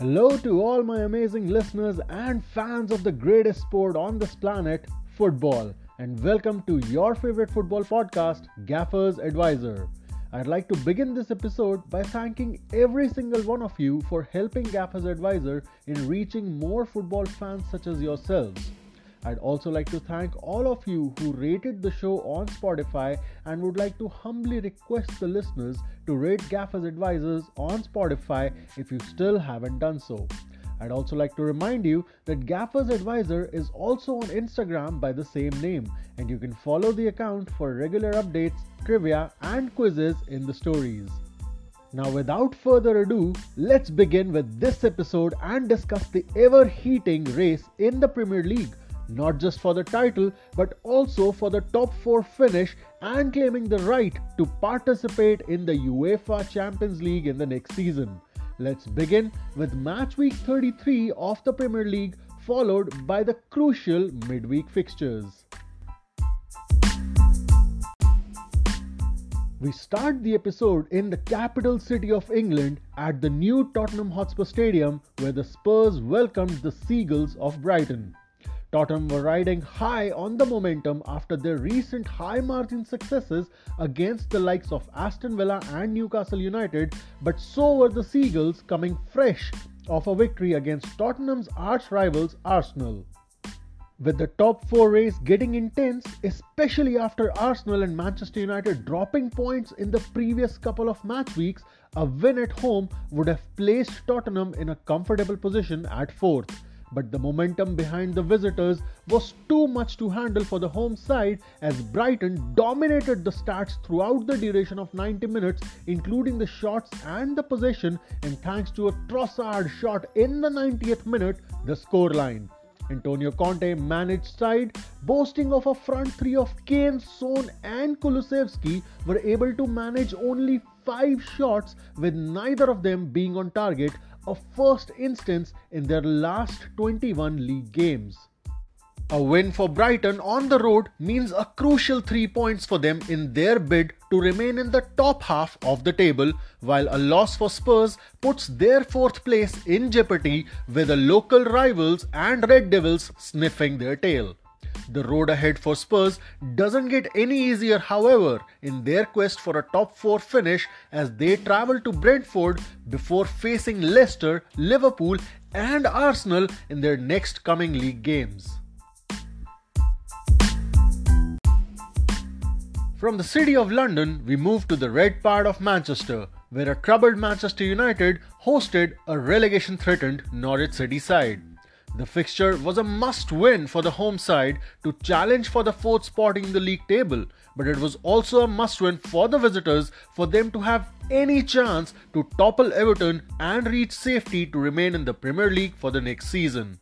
Hello to all my amazing listeners and fans of the greatest sport on this planet, football, and welcome to your favorite football podcast, Gaffer's Advisor. I'd like to begin this episode by thanking every single one of you for helping Gaffer's Advisor in reaching more football fans such as yourselves. I'd also like to thank all of you who rated the show on Spotify and would like to humbly request the listeners to rate Gaffer's Advisors on Spotify if you still haven't done so. I'd also like to remind you that Gaffer's Advisor is also on Instagram by the same name, and you can follow the account for regular updates, trivia, and quizzes in the stories. Now, without further ado, let's begin with this episode and discuss the ever heating race in the Premier League not just for the title but also for the top 4 finish and claiming the right to participate in the UEFA Champions League in the next season. Let's begin with match week 33 of the Premier League followed by the crucial midweek fixtures. We start the episode in the capital city of England at the new Tottenham Hotspur Stadium where the Spurs welcomed the Seagulls of Brighton. Tottenham were riding high on the momentum after their recent high margin successes against the likes of Aston Villa and Newcastle United, but so were the Seagulls coming fresh off a victory against Tottenham's arch rivals Arsenal. With the top 4 race getting intense, especially after Arsenal and Manchester United dropping points in the previous couple of match weeks, a win at home would have placed Tottenham in a comfortable position at 4th but the momentum behind the visitors was too much to handle for the home side as Brighton dominated the stats throughout the duration of 90 minutes, including the shots and the possession, and thanks to a Trossard shot in the 90th minute, the scoreline. Antonio Conte managed side, boasting of a front three of Kane, Son, and Kulusevski, were able to manage only five shots, with neither of them being on target, a first instance in their last 21 league games. A win for Brighton on the road means a crucial 3 points for them in their bid to remain in the top half of the table, while a loss for Spurs puts their fourth place in jeopardy with the local rivals and Red Devils sniffing their tail. The road ahead for Spurs doesn't get any easier, however, in their quest for a top 4 finish as they travel to Brentford before facing Leicester, Liverpool, and Arsenal in their next coming league games. From the city of London, we move to the red part of Manchester, where a troubled Manchester United hosted a relegation threatened Norwich City side. The fixture was a must win for the home side to challenge for the fourth spot in the league table, but it was also a must win for the visitors for them to have any chance to topple Everton and reach safety to remain in the Premier League for the next season.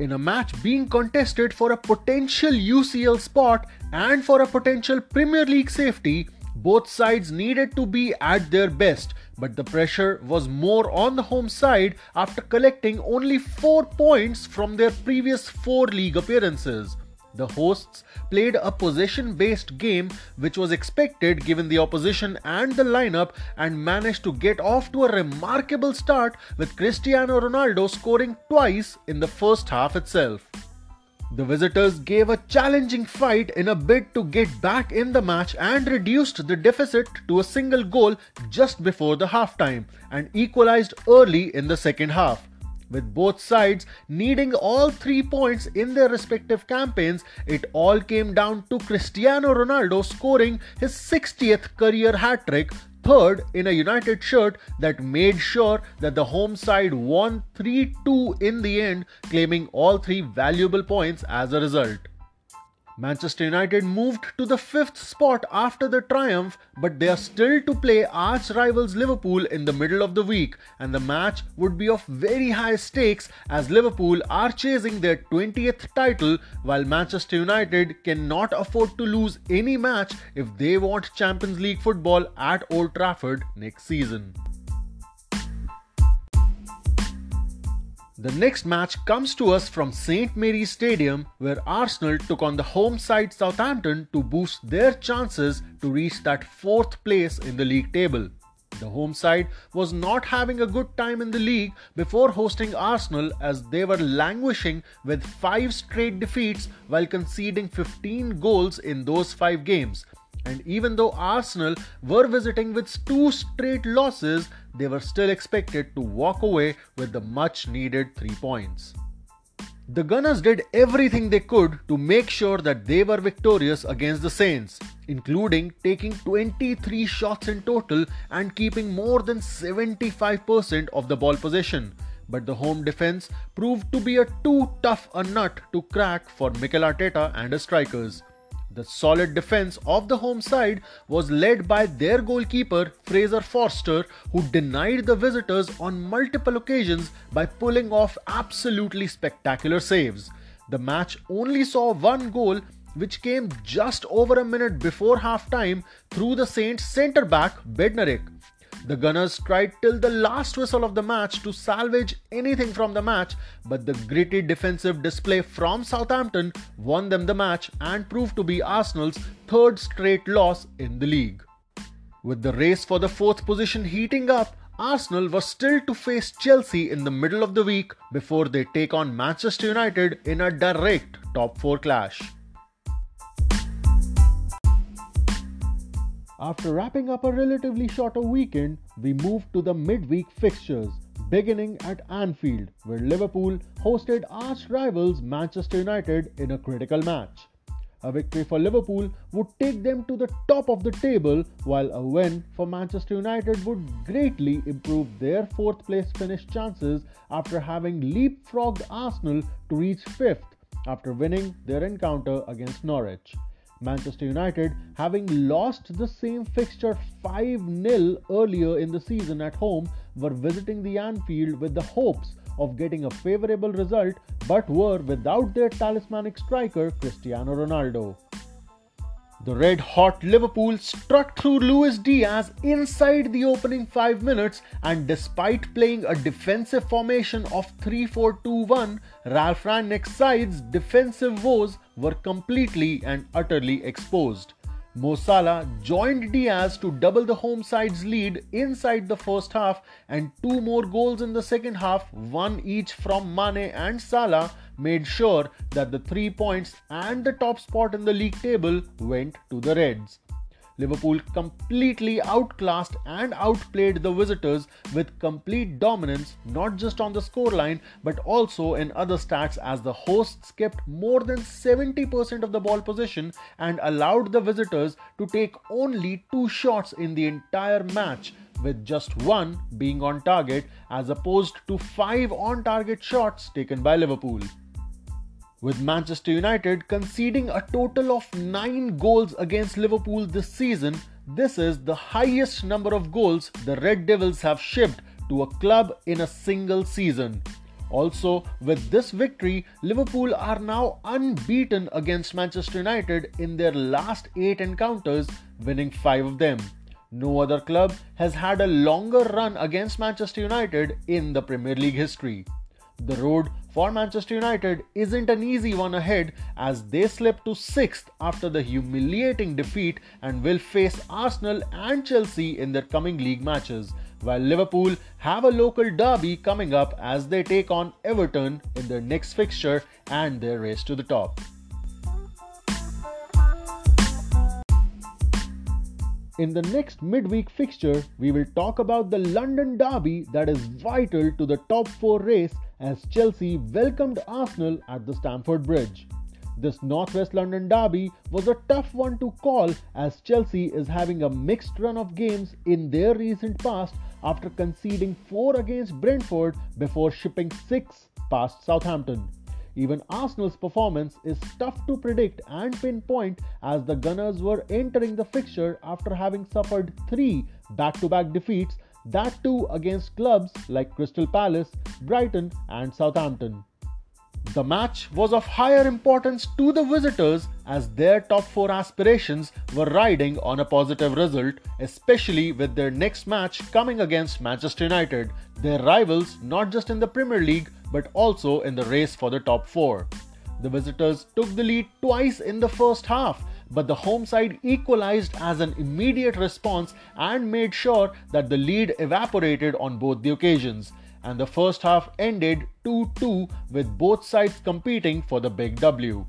In a match being contested for a potential UCL spot and for a potential Premier League safety, both sides needed to be at their best but the pressure was more on the home side after collecting only 4 points from their previous 4 league appearances. The hosts played a possession based game, which was expected given the opposition and the lineup, and managed to get off to a remarkable start with Cristiano Ronaldo scoring twice in the first half itself. The visitors gave a challenging fight in a bid to get back in the match and reduced the deficit to a single goal just before the halftime and equalized early in the second half. With both sides needing all three points in their respective campaigns, it all came down to Cristiano Ronaldo scoring his 60th career hat trick third in a United shirt that made sure that the home side won 3 2 in the end, claiming all three valuable points as a result. Manchester United moved to the fifth spot after the triumph, but they are still to play arch rivals Liverpool in the middle of the week, and the match would be of very high stakes as Liverpool are chasing their 20th title, while Manchester United cannot afford to lose any match if they want Champions League football at Old Trafford next season. The next match comes to us from St Mary's Stadium, where Arsenal took on the home side Southampton to boost their chances to reach that fourth place in the league table. The home side was not having a good time in the league before hosting Arsenal as they were languishing with 5 straight defeats while conceding 15 goals in those 5 games. And even though Arsenal were visiting with two straight losses, they were still expected to walk away with the much needed 3 points. The Gunners did everything they could to make sure that they were victorious against the Saints, including taking 23 shots in total and keeping more than 75% of the ball possession. But the home defense proved to be a too tough a nut to crack for Mikel Arteta and his strikers. The solid defense of the home side was led by their goalkeeper Fraser Forster, who denied the visitors on multiple occasions by pulling off absolutely spectacular saves. The match only saw one goal, which came just over a minute before half time through the Saints centre back Bednarek. The Gunners tried till the last whistle of the match to salvage anything from the match, but the gritty defensive display from Southampton won them the match and proved to be Arsenal's third straight loss in the league. With the race for the fourth position heating up, Arsenal was still to face Chelsea in the middle of the week before they take on Manchester United in a direct top 4 clash. After wrapping up a relatively shorter weekend, we moved to the midweek fixtures, beginning at Anfield, where Liverpool hosted arch rivals Manchester United in a critical match. A victory for Liverpool would take them to the top of the table, while a win for Manchester United would greatly improve their fourth place finish chances after having leapfrogged Arsenal to reach fifth after winning their encounter against Norwich. Manchester United, having lost the same fixture 5 0 earlier in the season at home, were visiting the Anfield with the hopes of getting a favourable result but were without their talismanic striker Cristiano Ronaldo. The red hot Liverpool struck through Luis Diaz inside the opening 5 minutes and despite playing a defensive formation of 3-4-2-1, Ralf Rangnick's side's defensive woes were completely and utterly exposed. Mo Salah joined Diaz to double the home side's lead inside the first half and two more goals in the second half, one each from Mane and Salah, made sure that the three points and the top spot in the league table went to the Reds. Liverpool completely outclassed and outplayed the visitors with complete dominance, not just on the scoreline but also in other stats, as the hosts kept more than 70% of the ball possession and allowed the visitors to take only two shots in the entire match. With just one being on target as opposed to five on target shots taken by Liverpool with Manchester United conceding a total of 9 goals against Liverpool this season. This is the highest number of goals the Red Devils have shipped to a club in a single season. Also, with this victory, Liverpool are now unbeaten against Manchester United in their last 8 encounters, winning 5 of them. No other club has had a longer run against Manchester United in the Premier League history. The road for Manchester United isn't an easy one ahead as they slip to 6th after the humiliating defeat and will face Arsenal and Chelsea in their coming league matches, while Liverpool have a local derby coming up as they take on Everton in their next fixture and their race to the top. In the next midweek fixture, we will talk about the London derby that is vital to the top 4 race as Chelsea welcomed Arsenal at the Stamford Bridge. This Northwest London derby was a tough one to call as Chelsea is having a mixed run of games in their recent past after conceding 4 against Brentford before shipping 6 past Southampton. Even Arsenal's performance is tough to predict and pinpoint as the Gunners were entering the fixture after having suffered three back to back defeats, that too against clubs like Crystal Palace, Brighton, and Southampton. The match was of higher importance to the visitors as their top 4 aspirations were riding on a positive result, especially with their next match coming against Manchester United, their rivals not just in the Premier League but also in the race for the top 4. The visitors took the lead twice in the first half, but the home side equalized as an immediate response and made sure that the lead evaporated on both the occasions. And the first half ended 2 2 with both sides competing for the big W.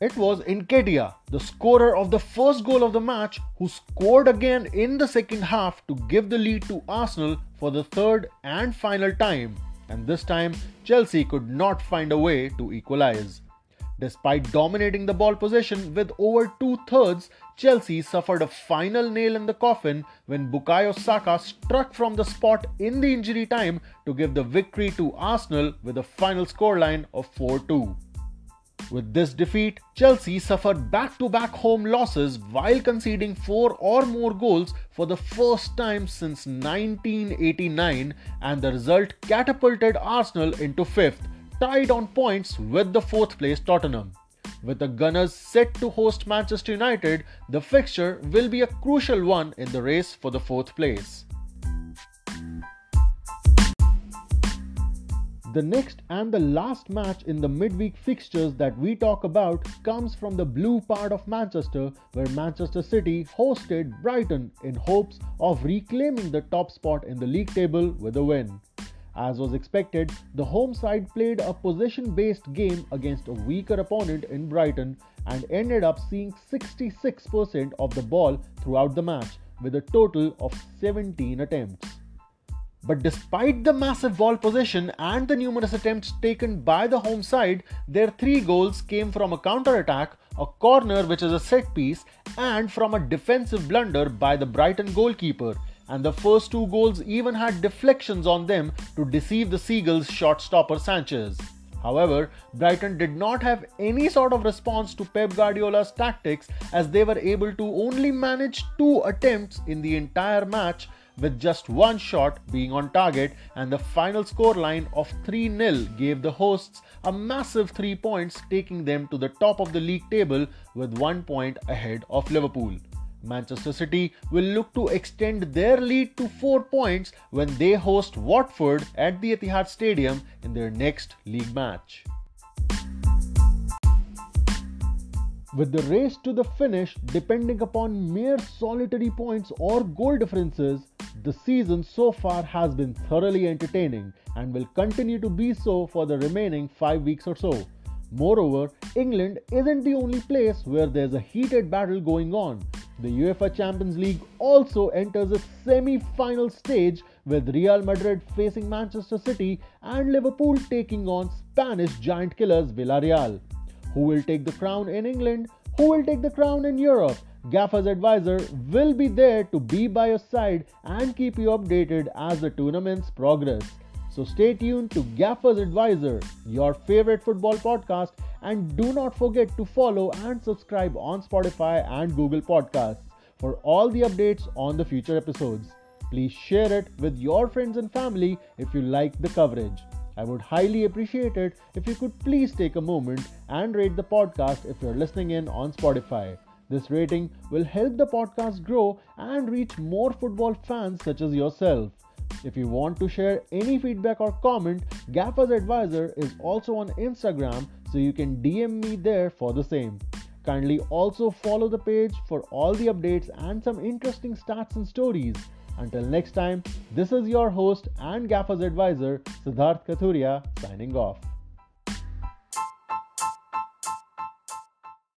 It was Nketiah, the scorer of the first goal of the match, who scored again in the second half to give the lead to Arsenal for the third and final time. And this time, Chelsea could not find a way to equalize. Despite dominating the ball possession with over two thirds, Chelsea suffered a final nail in the coffin when Bukayo Saka struck from the spot in the injury time to give the victory to Arsenal with a final scoreline of 4 2. With this defeat, Chelsea suffered back to back home losses while conceding four or more goals for the first time since 1989, and the result catapulted Arsenal into fifth, tied on points with the fourth place Tottenham. With the Gunners set to host Manchester United, the fixture will be a crucial one in the race for the fourth place. The next and the last match in the midweek fixtures that we talk about comes from the blue part of Manchester, where Manchester City hosted Brighton in hopes of reclaiming the top spot in the league table with a win. As was expected, the home side played a possession based game against a weaker opponent in Brighton and ended up seeing 66% of the ball throughout the match with a total of 17 attempts. But despite the massive ball possession and the numerous attempts taken by the home side, their three goals came from a counter attack, a corner which is a set piece, and from a defensive blunder by the Brighton goalkeeper. And the first two goals even had deflections on them to deceive the Seagulls shot stopper Sanchez. However, Brighton did not have any sort of response to Pep Guardiola's tactics as they were able to only manage two attempts in the entire match with just one shot being on target, and the final scoreline of 3 0 gave the hosts a massive 3 points, taking them to the top of the league table with 1 point ahead of Liverpool. Manchester City will look to extend their lead to 4 points when they host Watford at the Etihad Stadium in their next league match. With the race to the finish depending upon mere solitary points or goal differences, the season so far has been thoroughly entertaining and will continue to be so for the remaining 5 weeks or so. Moreover, England isn't the only place where there's a heated battle going on. The UEFA Champions League also enters a semi final stage with Real Madrid facing Manchester City and Liverpool taking on Spanish giant killers Villarreal. Who will take the crown in England? Who will take the crown in Europe? Gaffer's advisor will be there to be by your side and keep you updated as the tournaments progress. So stay tuned to Gaffer's Advisor, your favorite football podcast, and do not forget to follow and subscribe on Spotify and Google Podcasts for all the updates on the future episodes. Please share it with your friends and family if you like the coverage. I would highly appreciate it if you could please take a moment and rate the podcast if you're listening in on Spotify. This rating will help the podcast grow and reach more football fans such as yourself. If you want to share any feedback or comment, Gaffer's Advisor is also on Instagram, so you can DM me there for the same. Kindly also follow the page for all the updates and some interesting stats and stories. Until next time, this is your host and Gaffer's Advisor, Siddharth Kathuria, signing off.